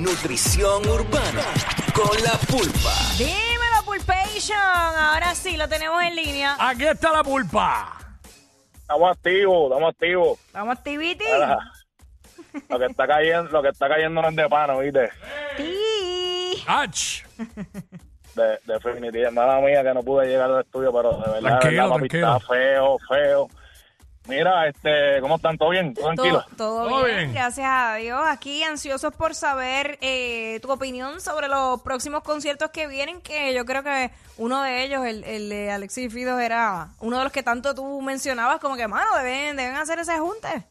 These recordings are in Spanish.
nutrición urbana con la pulpa. Dímelo, Pulpation. Ahora sí, lo tenemos en línea. Aquí está la pulpa. Estamos activos, estamos activos. Vamos. Ah, Lo que está cayendo, lo que está cayendo no es de pana, ¿viste? Ti. Ach. De, definitivamente, nada mía que no pude llegar al estudio, pero de verdad, de Tranquilo, verdad, papi, tranquilo. está feo, feo. Mira, este, ¿cómo están? ¿Todo bien? ¿Todo tranquilo? Todo, todo Todo bien, bien. gracias a Dios. Aquí ansiosos por saber eh, tu opinión sobre los próximos conciertos que vienen, que yo creo que uno de ellos, el, el de Alexis Fidos, era uno de los que tanto tú mencionabas, como que, mano, deben, deben hacer ese junte.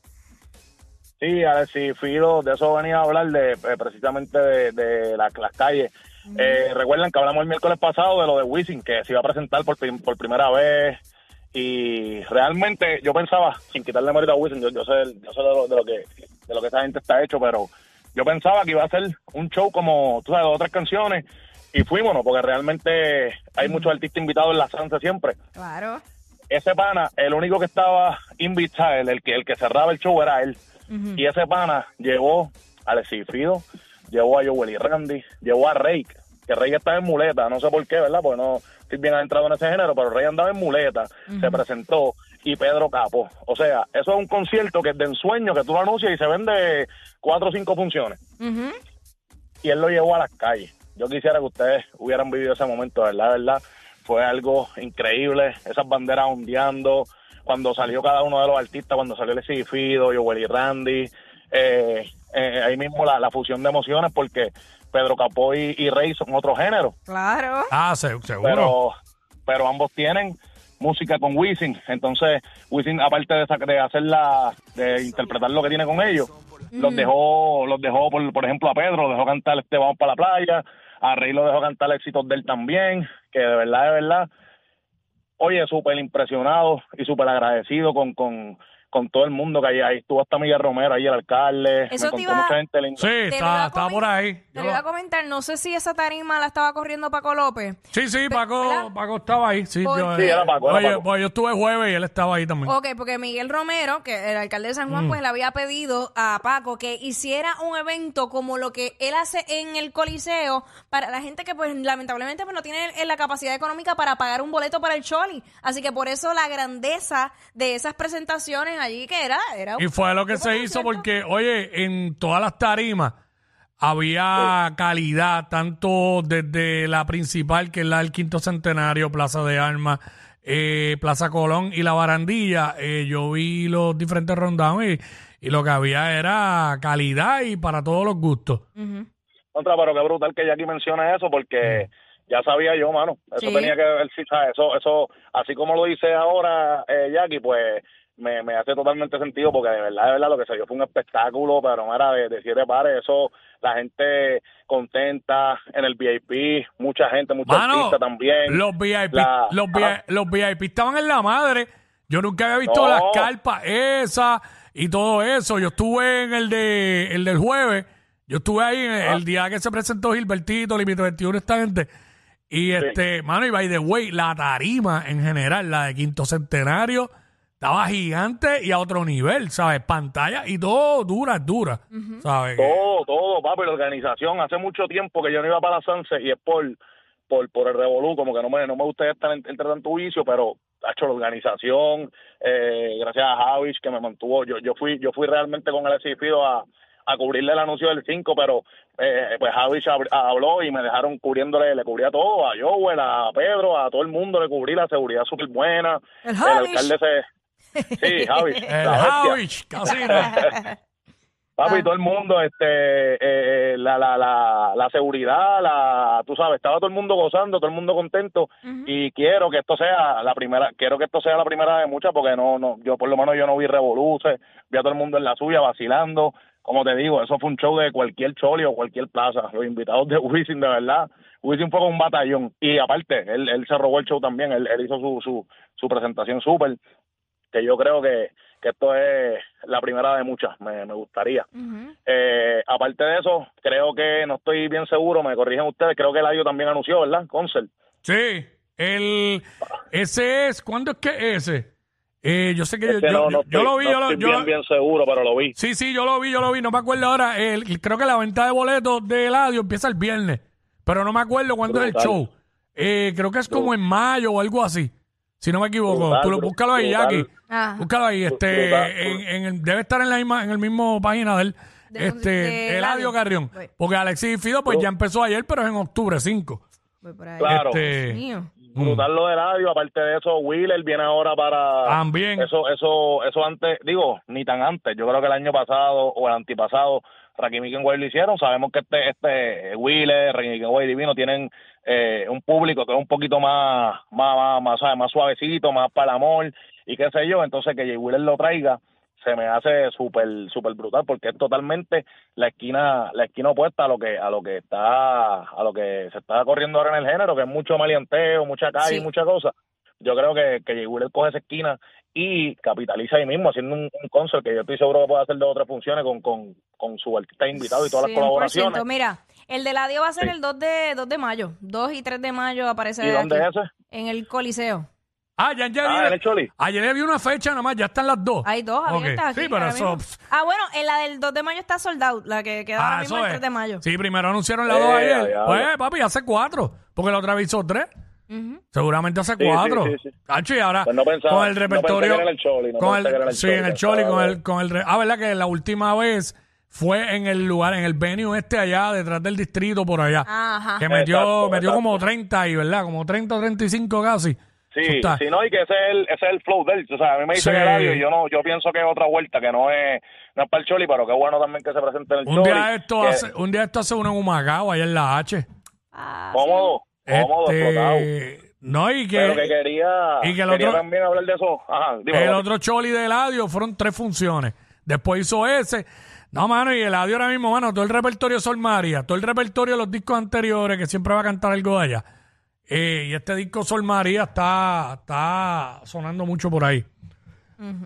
Sí, a ver si Fido, de eso venía a hablar, de eh, precisamente de, de la- las calles. Eh, Recuerdan que hablamos el miércoles pasado de lo de Wisin, que se iba a presentar por, por primera vez. Y realmente yo pensaba, sin quitarle mérito a Wisin, yo, yo sé, yo sé de, lo, de lo que de lo que esa gente está hecho, pero yo pensaba que iba a ser un show como, tú sabes, otras canciones. Y fuímonos, porque realmente hay muchos artistas invitados en la Sanse siempre Claro. ese pana, el único que estaba invitado, el, el que el que cerraba el show era él. Y ese pana llevó a Alexis Fido, llevó a Joel y Randy, llevó a Rake, que Rake estaba en muleta, no sé por qué, ¿verdad? Porque no estoy bien adentrado en ese género, pero Rake andaba en muleta, se presentó, y Pedro Capo. O sea, eso es un concierto que es de ensueño, que tú lo anuncias y se vende cuatro o cinco funciones. Y él lo llevó a las calles. Yo quisiera que ustedes hubieran vivido ese momento, ¿verdad? ¿verdad? Fue algo increíble, esas banderas ondeando, cuando salió cada uno de los artistas, cuando salió el Fido, Joel y Randy, eh, eh, ahí mismo la, la fusión de emociones, porque Pedro Capó y, y Rey son otro género, Claro. Ah, se- seguro. pero, pero ambos tienen música con Wisin, entonces Wisin aparte de, sac- de hacer la, de interpretar lo que tiene con ellos, los dejó, los dejó por, por ejemplo a Pedro, lo dejó cantar este Vamos para la playa, a Rey lo dejó cantar éxitos de él también, que de verdad, de verdad, oye, súper impresionado y súper agradecido con, con, con todo el mundo que ahí. Estuvo hasta Miguel Romero, ahí el alcalde, Eso me te contó iba- mucha gente linda. Sí, está, por ahí. Te Yo lo iba a lo- comentar, no sé si esa tarima la estaba corriendo Paco López. Sí, sí, ¿verdad? Paco, Paco estaba ahí. Sí, yo, Sí, era Paco, era Oye, Paco. pues yo estuve jueves y él estaba ahí también. Ok, porque Miguel Romero, que el alcalde de San Mm. Juan, pues le había pedido a Paco que hiciera un evento como lo que él hace en el Coliseo para la gente que pues lamentablemente pues no tiene el- la capacidad económica para pagar un boleto para el Choli. Así que por eso la grandeza de esas presentaciones allí que era... era un- Y fue lo que se hizo porque, oye, en todas las tarimas había calidad, tanto desde la principal, que es la del quinto centenario, Plaza de Armas, eh, Plaza Colón y la barandilla. eh, yo vi los diferentes rondowns y, y lo que había era calidad y para todos los gustos. Contra, pero qué brutal que Jackie mencione eso, porque ya sabía yo, mano. Eso Sí. tenía que ver, sí, ¿sabes? Eso, eso, así como lo dice ahora eh, Jackie, pues me, me hace totalmente sentido, porque de verdad, de verdad, lo que se dio fue un espectáculo, pero era de, de siete pares. Eso, la gente contenta en el VIP, mucha gente, muchos Mano, artistas también. los VIP, La- los, vi- Ajá. los VIP estaban en la madre. Yo nunca había visto No. las carpas esas y todo eso. Yo estuve en el de el del jueves. Yo estuve ahí en el, Ah. el día que se presentó Gilbertito, Límite 21, esta gente. Y este, mano, y by the way, la tarima en general, la de Quinto Centenario, estaba gigante y a otro nivel, ¿sabes? Pantalla y todo dura, dura, ¿sabes? Todo, todo, papi, la organización. Hace mucho tiempo que yo no iba para la Sanse y es por, por, por el revolú, como que no me, no me gusta estar en- entre tanto vicio, pero ha hecho la organización, eh, gracias a Javis que me mantuvo, yo, yo fui, yo fui realmente con el Fido a, a cubrirle el anuncio del 5, pero eh, pues Javis hab- habló y me dejaron cubriéndole, le cubría todo, a Joel, a Pedro, a todo el mundo, le cubrí la seguridad súper buena, El el alcalde se... Sí, Javis. El. Javich, casi no. Papi, todo el mundo, este, eh, la, la, la, la seguridad, la, tú sabes, estaba todo el mundo gozando, todo el mundo contento y quiero que esto sea la primera, quiero que esto sea la primera de muchas porque no, no, yo por lo menos yo no vi revoluces, vi a todo el mundo en la suya vacilando, como te digo, eso fue un show de cualquier choli o cualquier plaza, los invitados de Wisin de verdad, Wisin fue con un batallón y aparte, él, él se robó el show también, él, él hizo su, su, su presentación súper, que yo creo que, que esto es la primera de muchas, me, me gustaría. Eh, aparte de eso, creo que no estoy bien seguro, me corrigen ustedes, creo que Eladio también anunció, ¿verdad? Concert. Sí, el, ese es, ¿cuándo es que ese? Eh, yo sé que yo, no, no yo estoy- lo vi, no yo lo, estoy yo bien, bien seguro, pero lo vi. Sí, sí, yo lo vi, yo lo vi. No me acuerdo ahora. El- creo que la venta de boletos de Eladio empieza el viernes. Pero no me acuerdo cuándo es el show. Eh, creo que es como en mayo o algo así. Si no me equivoco. Brutal, Tú lo, búscalo ahí, brutal. Jackie. Ah. Búscalo ahí. Este, en, en el- debe estar en la misma, en el mismo página de él. De- este, de Eladio Eladio. Carrión. Voy. Porque Alexis Fido, pues ya empezó ayer, pero es en octubre 5. Voy por ahí. Claro. Este, Mío. Brutal lo de radio, aparte de eso, Wheeler viene ahora para... También. Eso, eso, eso antes, digo, ni tan antes. Yo creo que el año pasado o el antipasado, Rakim y Kenway lo hicieron. Sabemos que este, este Wheeler, Rakim y Kenway Divino tienen eh, un público que es un poquito más, más, más, más, ¿sabes? más suavecito, más para el amor y qué sé yo. Entonces que Jay Wheeler lo traiga se me hace súper súper brutal porque es totalmente la esquina la esquina opuesta a lo que a lo que está a lo que se está corriendo ahora en el género que es mucho maleanteo mucha calle Sí. mucha cosa yo creo que que Jay Wheeler coge esa esquina y capitaliza ahí mismo haciendo un, un concert que yo estoy seguro que puede hacer dos o tres funciones con, con, con su artista invitado y todas las 100%. colaboraciones Mira, el de Ladio va a ser Sí. el 2 de, 2 de mayo. 2 y 3 de mayo aparece ¿y dónde aquí, es ese? en el Coliseo. Ah, ya, ya Ah, vi- en el Choli. Ayer le vi una fecha nada más, ya están las dos. Hay dos aquí. Sí, pero ahora eso. mismo. Ah, bueno, en la del 2 de mayo está soldado, la que queda ahora Ah, mismo eso el es. 3 de mayo. Sí, primero anunciaron las Eh, dos ayer. Pues, papi, hace cuatro. Porque la otra vez hizo tres. Ujú. Seguramente hace sí, cuatro. sí, sí. Cacho, y ahora Pues no pensaba- con el no pensé repertorio. que era en el Choli, no con pensé que era en el sí, Choli, en el Choli, con el, con el. Ah, ¿verdad? Que la última vez fue en el lugar, en el venue este allá, detrás del distrito, por allá. Ajá. Que metió, Exacto, metió exacto. como 30 ahí, ¿verdad? Como 30 o 35 casi. Sí, sí, no, y que ese es el, ese es el flow de él. O sea, a mí me dicen Sí. el radio y yo no, yo pienso que es otra vuelta, que no es, no es para el Choli, pero qué bueno también que se presente en el Un Choli. día esto que- hace, un día esto hace uno en Humacao, allá en la H. Ah, Cómodo, cómodo, explotado. Este, no, y que, Pero que quería, y que el quería otro- también hablar de eso. Ajá, dime, el otro Choli de Eladio fueron tres funciones. Después hizo ese. No, mano, y Eladio ahora mismo, mano, todo el repertorio Sol María, todo el repertorio de los discos anteriores, que siempre va a cantar algo de allá. Eh, y este disco Sol María está, está sonando mucho por ahí.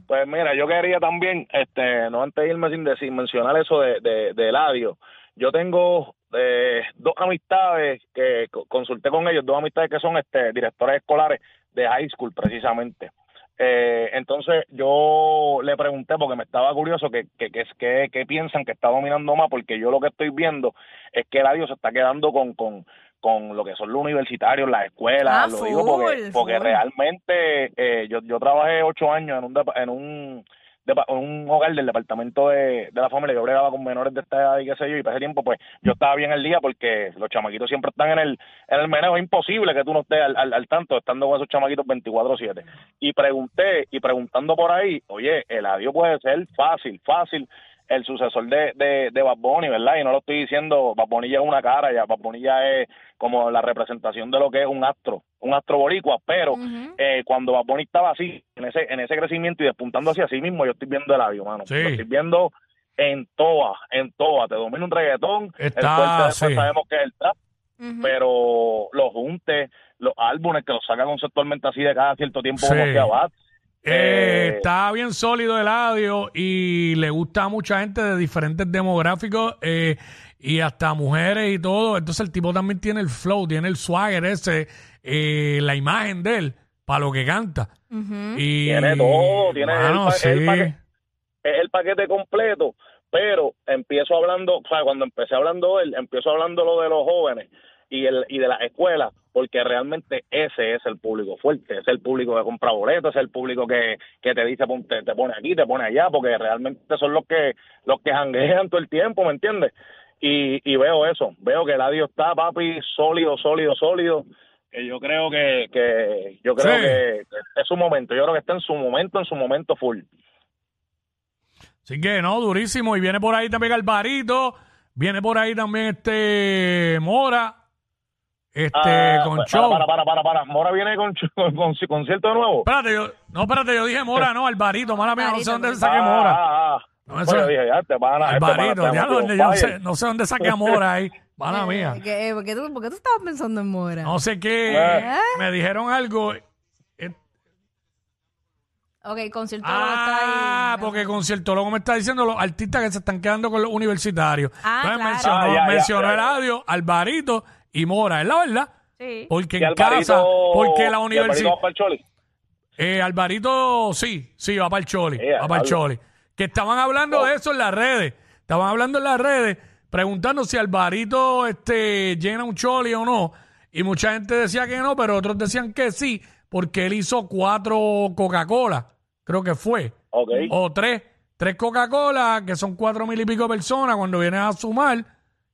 Pues mira, yo quería también, este, no antes de irme sin decir, mencionar eso de, de, de Eladio. Yo tengo eh, dos amistades que co- consulté con ellos, dos amistades que son este, directores escolares de high school precisamente. Eh, entonces yo le pregunté porque me estaba curioso que, que, que, que, que piensan que está dominando más porque yo lo que estoy viendo es que Eladio se está quedando con, con, con lo que son los universitarios, las escuelas, Ah, lo digo porque, porque full. realmente eh, yo, yo trabajé ocho años en un, en un en un hogar del departamento de, de la familia, yo bregaba con menores de esta edad y qué sé yo, y para ese tiempo pues yo estaba bien al día porque los chamaquitos siempre están en el, en el meneo, es imposible que tú no estés al, al, al tanto estando con esos chamaquitos 24/7. Y pregunté, y preguntando por ahí, oye, el adiós puede ser fácil, fácil, el sucesor de, de, de Bad Bunny, ¿verdad? Y no lo estoy diciendo, Bad Bunny ya es una cara, ya Bad Bunny ya es como la representación de lo que es un astro, un astro boricua, pero eh, cuando Bad Bunny estaba así, en ese, en ese crecimiento y despuntando hacia sí mismo, yo estoy viendo el audio, mano. Sí. Lo estoy viendo en toa, en toa. Te domina un reggaetón, Está, el sí. sabemos que es el trap, pero los juntes, los álbumes que los saca conceptualmente así de cada cierto tiempo Sí. como que Abad, Eh, Eh, está bien sólido el audio y le gusta a mucha gente de diferentes demográficos eh, y hasta mujeres y todo. Entonces el tipo también tiene el flow, tiene el swagger ese, eh, la imagen de él para lo que canta. Y, Tiene todo, tiene Mano, el pa- el sí. paquete. es el paquete completo, pero empiezo hablando, o sea, cuando empecé hablando él, empiezo hablando lo de los jóvenes y el y de las escuelas, porque realmente ese es el público fuerte, es el público que compra boletos, es el público que, que te dice pon- te, te pone aquí, te pone allá, porque realmente son los que los que janguean todo el tiempo, ¿me entiendes? Y, y veo eso, veo que el adiós está, papi, sólido, sólido, sólido. Que yo creo que, que yo creo Sí. que, que es su momento, yo creo que está en su momento, en su momento full. Así que no, durísimo. Y viene por ahí también Alvarito, viene por ahí también este Mora, este Ah, con para, show. Para, para, para, para. Mora viene con, con, con concierto de nuevo. Espérate, yo, no, espérate, yo dije Mora, no, Alvarito, mala mía, no sé dónde saqué Mora. ah, ah. No, eso- dije, ya, Alvarito, ya yo sé, no sé dónde saqué a Mora ahí, mala mía. Eh, ¿qué- ¿por, qué tú, por qué tú estabas pensando en Mora? No sé qué, ¿Eh? me dijeron algo. eh, Ok, concierto está ahí. Ah, porque conciertólogo me está diciendo los artistas que se están quedando con los universitarios. Ah, Entonces claro. mencionó, Ah, ya, ya, mencionó ya, ya. Eladio, Alvarito y Mora, es la verdad. Sí. Porque en Alvarito- casa, porque la y Alvarito universidad. va para el Choli. Eh, Alvarito, sí, sí, va para el Choli. Eh, va para el. Choli. Que estaban hablando de eso en las redes. Estaban hablando en las redes, preguntando si Alvarito este, llena un Choli o no. Y mucha gente decía que no, pero otros decían que sí, porque él hizo cuatro Coca-Cola, creo que fue. Ok. O tres, tres Coca-Cola, que son cuatro mil y pico personas, cuando vienes a sumar,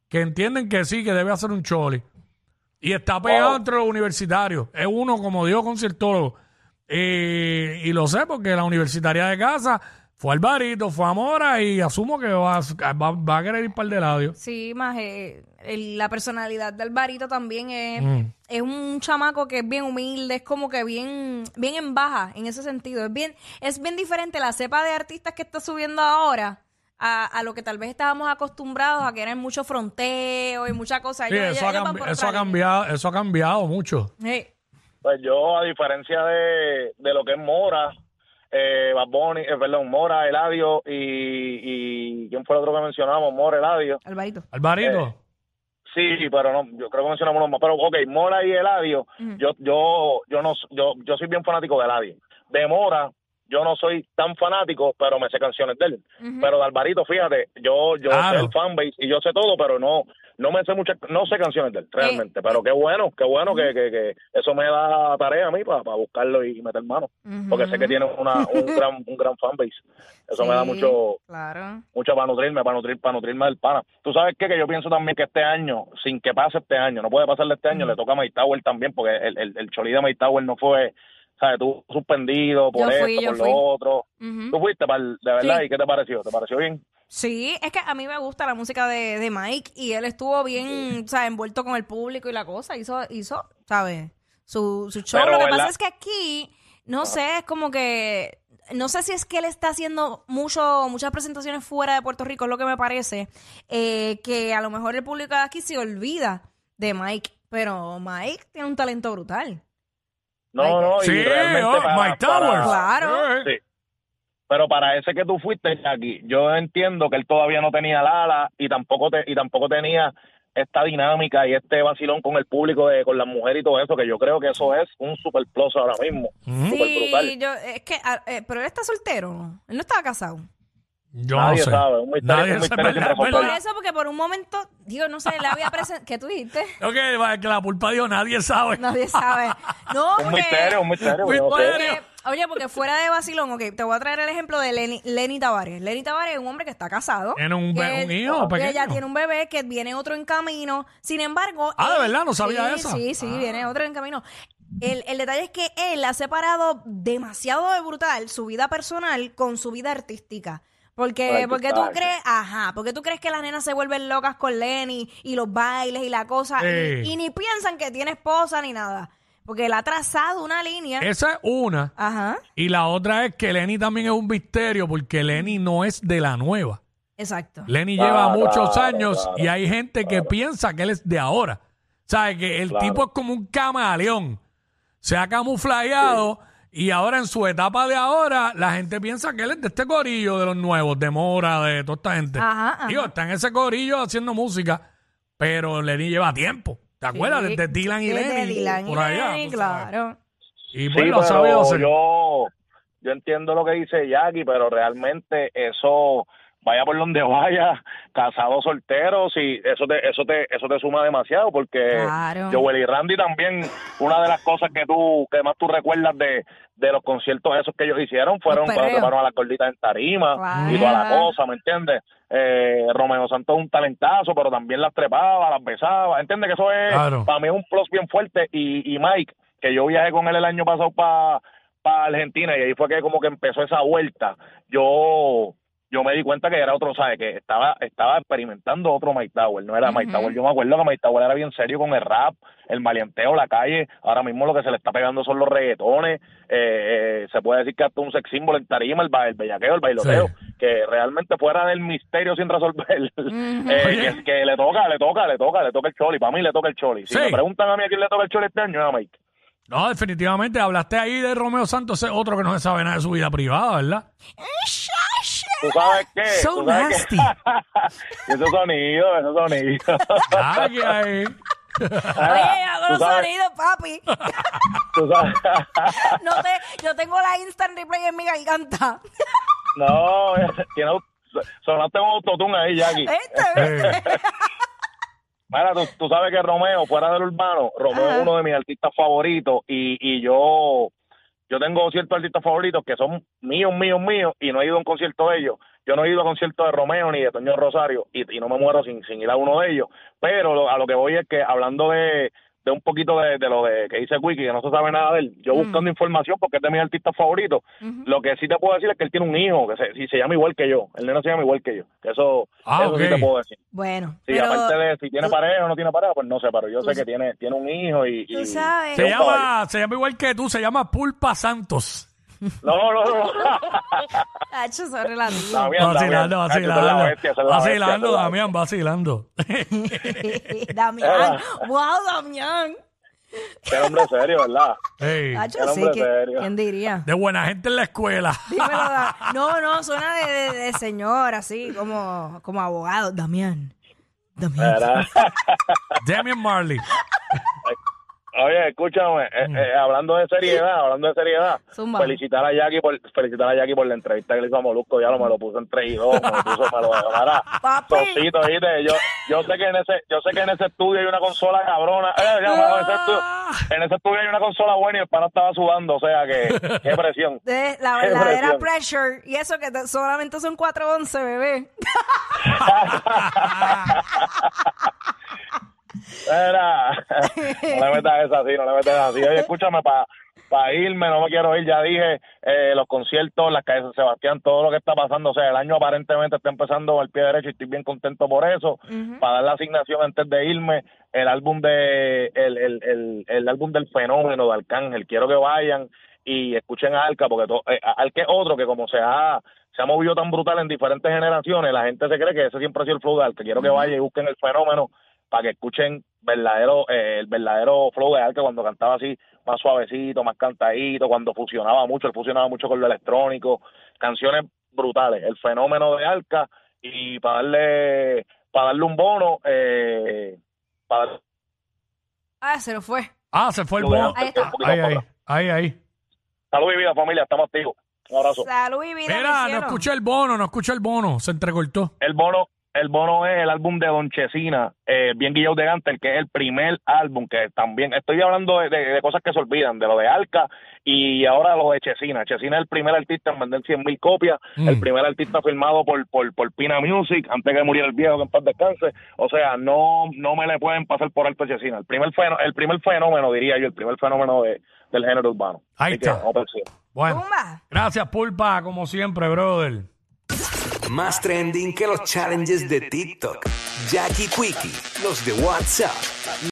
que entienden que sí, que debe hacer un choli. Y está pegado entre los universitarios. Es uno, como dijo conciertólogo. Eh, y lo sé porque la universitaria de casa fue Alvarito, fue a Mora y asumo que va, a- va- va a querer ir para el de ladio. Sí, más eh, el- la personalidad de Alvarito también es, Mm. es un chamaco que es bien humilde, es como que bien, bien en baja en ese sentido. Es bien, es bien diferente la cepa de artistas que está subiendo ahora a, a lo que tal vez estábamos acostumbrados a que eran mucho fronteo y muchas cosas. Sí, Ellos- eso, ellos ha cambi- eso cambiado, eso ha cambiado mucho. Sí. Pues yo, a diferencia de, de lo que es Mora, eh, Bad Bunny, eh, perdón, Mora, Eladio y, y ¿quién fue el otro que mencionamos? Mora, Eladio. Alvarito. Alvarito. Eh, Sí, pero no, yo creo que mencionamos unos más. Pero, ok, Mora y Eladio, yo, yo, yo no, yo, yo soy bien fanático de Eladio. De Mora, yo no soy tan fanático, pero me sé canciones de él. Pero de Alvarito, fíjate, yo, yo Claro. sé el fanbase y yo sé todo, pero no, no me sé muchas, no sé canciones de él, realmente. pero qué bueno, qué bueno que, que, que eso me da tarea a mí para buscarlo y meter mano. Porque sé que tiene una, un gran, un gran fanbase. Eso me da mucho, Claro. mucho para nutrirme, para nutrir, para nutrirme del pana. Tú sabes qué? que yo pienso también que este año, sin que pase este año, no puede pasarle este año, le toca a Mike Tower también, porque el, el, el Choli de Mike Tower no fue, ¿sabes? Tú suspendido por Yo fui, esto, yo por fui. lo otro. Ujú. Tú fuiste, pal, de verdad, Sí. ¿y qué te pareció? ¿Te pareció bien? Sí, es que a mí me gusta la música de, de Mike y él estuvo bien, o sea, envuelto con el público y la cosa, hizo, hizo, ¿sabes? Su, su show. Pero, Lo que ¿verdad? pasa es que aquí, no sé, es como que, no sé si es que él está haciendo mucho, muchas presentaciones fuera de Puerto Rico, es lo que me parece, eh, que a lo mejor el público de aquí se olvida de Mike, pero Mike tiene un talento brutal. No, no, y Sí, realmente oh, para- Mike Towers. para- Claro. Sí. Pero para ese que tú fuiste, Jackie, yo entiendo que él todavía no tenía la ala y tampoco te, y tampoco tenía esta dinámica y este vacilón con el público, de, con las mujeres y todo eso, que yo creo que eso es un super plus ahora mismo. Super brutal. Sí, yo, es que, ah, eh, pero él está soltero, ¿no? Él no estaba casado. Yo Nadie no sé. sabe, un misterio- Nadie un sabe, misterio sin ¿verdad? resolver. Por eso, porque por un momento, digo, no sé, le había presentado. ¿Qué tú dijiste? Ok, va, que la pulpa dio, nadie sabe. Nadie sabe. No, Un porque. misterio, un misterio. Un no misterio. porque- oye, porque fuera de vacilón, ok, te voy a traer el ejemplo de Lenny, Lenny Tavares. Lenny Tavares es un hombre que está casado. Tiene un que- un hijo que pequeño. ya tiene un bebé, que viene otro en camino. Sin embargo. Ah, ¿de verdad? No sabía sí, esa. Sí, sí, Ah. viene otro en camino. El, el detalle es que él ha separado demasiado de brutal su vida personal con su vida artística. Porque, porque tú crees, ajá, porque tú crees que las nenas se vuelven locas con Lenny y los bailes y la cosa, y- Sí. y, ni piensan que tiene esposa ni nada. Porque él ha trazado una línea. Esa es una. Ajá, Y la otra es que Lenny también es un misterio porque Lenny no es de la nueva. exacto. Lenny Claro, lleva muchos claro, años claro, y hay gente que piensa que él es de ahora. ¿Sabes? Que el Claro. tipo es como un camaleón. Se ha camuflajeado y ahora en su etapa de ahora la gente piensa que él es de este corillo de los nuevos, de Mora, de toda esta gente. Ajá, ajá. Digo, está en ese corillo haciendo música, pero Lenny lleva tiempo. ¿Te acuerdas? Sí, Desde Dylan y desde Lenny. Dylan y por allá. Lenny, claro. Y pues Sí, lo pero hacer. yo, yo entiendo lo que dice Jackie, pero realmente eso, vaya por donde vaya, casado, soltero, sí, eso te, eso te, eso te suma demasiado, porque Claro. Joel y Randy también, una de las cosas que tú, que más tú recuerdas de, de los conciertos esos que ellos hicieron fueron cuando tocaron a las gorditas en tarima Claro. y toda la cosa, ¿me entiendes? Eh, Romeo Santos es un talentazo, pero también las trepaba, las besaba, ¿entiendes? Que eso es, Claro. para mí es un plus bien fuerte y, y Mike, que yo viajé con él el año pasado para Argentina y ahí fue que como que empezó esa vuelta. Yo yo me di cuenta que era otro, ¿sabes? Que estaba estaba experimentando otro Mike Tower, no era Mike Tower. Yo me acuerdo que Mike Tower era bien serio con el rap, el maleanteo, la calle. Ahora mismo lo que se le está pegando son los reggaetones. Eh, eh, se puede decir que hasta un sex symbol en tarima, el, el bellaqueo, el bailoteo. Sí. Que realmente fuera del misterio sin resolver, eh, Oye. que, que le toca, le toca, le toca, le toca el choli. Para mí le toca el choli. Si Sí. me preguntan a mí a quién le toca el choli este año, es a Mike. No, definitivamente. Hablaste ahí de Romeo Santos, otro que no se sabe nada de su vida privada, ¿verdad? ¿Tú sabes qué? So ¿Tú sabes nasty. qué? esos sonidos, esos sonidos. Ah, que ahí. Oye, los sabes- sonidos, papi. Tú sabes- No te, yo tengo la instant replay en mi garganta. no, tiene, au- sonaste un autotune ahí, Jackie. Eh, Mira, tú, tú sabes que Romeo, fuera del urbano, Romeo Ajá. es uno de mis artistas favoritos y, y yo yo tengo ciertos artistas favoritos que son míos, míos, míos y no he ido a un concierto de ellos. Yo no he ido a conciertos de Romeo ni de Toño Rosario y, y no me muero sin, sin ir a uno de ellos. Pero lo- a lo que voy es que hablando de, de un poquito de, de lo de que dice Wiki, que no se sabe nada de él, yo buscando información porque es de mis artistas favoritos, lo que sí te puedo decir es que él tiene un hijo que se, si se llama igual que yo. El neno se llama igual que yo. Que eso, Ah, eso sí te puedo decir. Bueno, Sí, pero aparte de si tiene tú- pareja o no tiene pareja, pues no sé, pero yo sé que tiene, tiene un hijo y... tú y- sabes. se llama, se llama igual que tú, se llama Pulpa Santos. No, no, no. Hacho. Damián, Vacilando, Damián. Es la vacilando. Vacilando, la- Damián, vacilando. Damián. Wow, Damián. Qué hombre serio, ¿verdad? Ey, Hacho, sí, que- serio. ¿quién diría? de buena gente en la escuela. Dímelo, Da- No, no, suena de, de, de señor, así, como, como abogado. Damián. Damián. Damian Marley. Oye, escúchame, eh, Mm. eh, hablando de seriedad, hablando de seriedad, Zumba. felicitar a Jackie por felicitar a Jackie por la entrevista que le hizo a Molusco, ya lo me lo puso en 3 y 2, me lo puso, me lo. Sosito, ¿viste? Yo, yo sé que en ese, yo sé que en ese estudio hay una consola cabrona, eh, ya, bueno, en, ese estudio, en ese estudio hay una consola buena y el pana estaba sudando, o sea que, qué presión. De la verdadera pressure. Y eso que te- solamente son 411, bebé. Era, no le metas esa así, no le metas así. Oye, escúchame, para irme, no me quiero ir, ya dije, eh, los conciertos, las calles de Sebastián, todo lo que está pasando, o sea, el año aparentemente está empezando al pie derecho y estoy bien contento por eso. Para dar la asignación antes de irme, el álbum de, el, el, el, el álbum del fenómeno de Arcángel, quiero que vayan y escuchen a Alca, porque to- eh, Alca es otro que como se ha, se ha movido tan brutal en diferentes generaciones, la gente se cree que ese siempre ha sido el flow de Alca. Quiero que vayan y busquen el fenómeno para que escuchen verdadero eh, el verdadero flow de Alca cuando cantaba así más suavecito, más cantadito, cuando fusionaba mucho, él fusionaba mucho con lo electrónico, canciones brutales, el fenómeno de Alca y para darle para darle un bono eh, para Ah, se lo fue. Ah, se fue el bono. Ahí está. Ahí, ahí, atrás. ahí, ahí. Salud y vida familia, estamos activos. Un abrazo. Salud y vida, mi Mira, no escuché el bono, no escuché el bono, se entrecortó. El bono el bono es el álbum de Don Chesina, eh, bien Guillaume de Gantel, que es el primer álbum que también, estoy hablando de, de- de cosas que se olvidan, de lo de Alca y ahora lo de Chesina. Chesina es el primer artista en vender 100 mil copias, Mm. el primer artista firmado por, por, por Pina Music, antes que muriera el viejo, que en paz descanse. O sea, no no me le pueden pasar por alto a Chesina. El primer, fenó- el primer fenómeno, diría yo, el primer fenómeno de, del género urbano. Ahí Así que está. encima. Bueno, gracias, Pulpa, como siempre, brother. Más trending que los challenges de TikTok. Jackie Quickie, los de WhatsApp.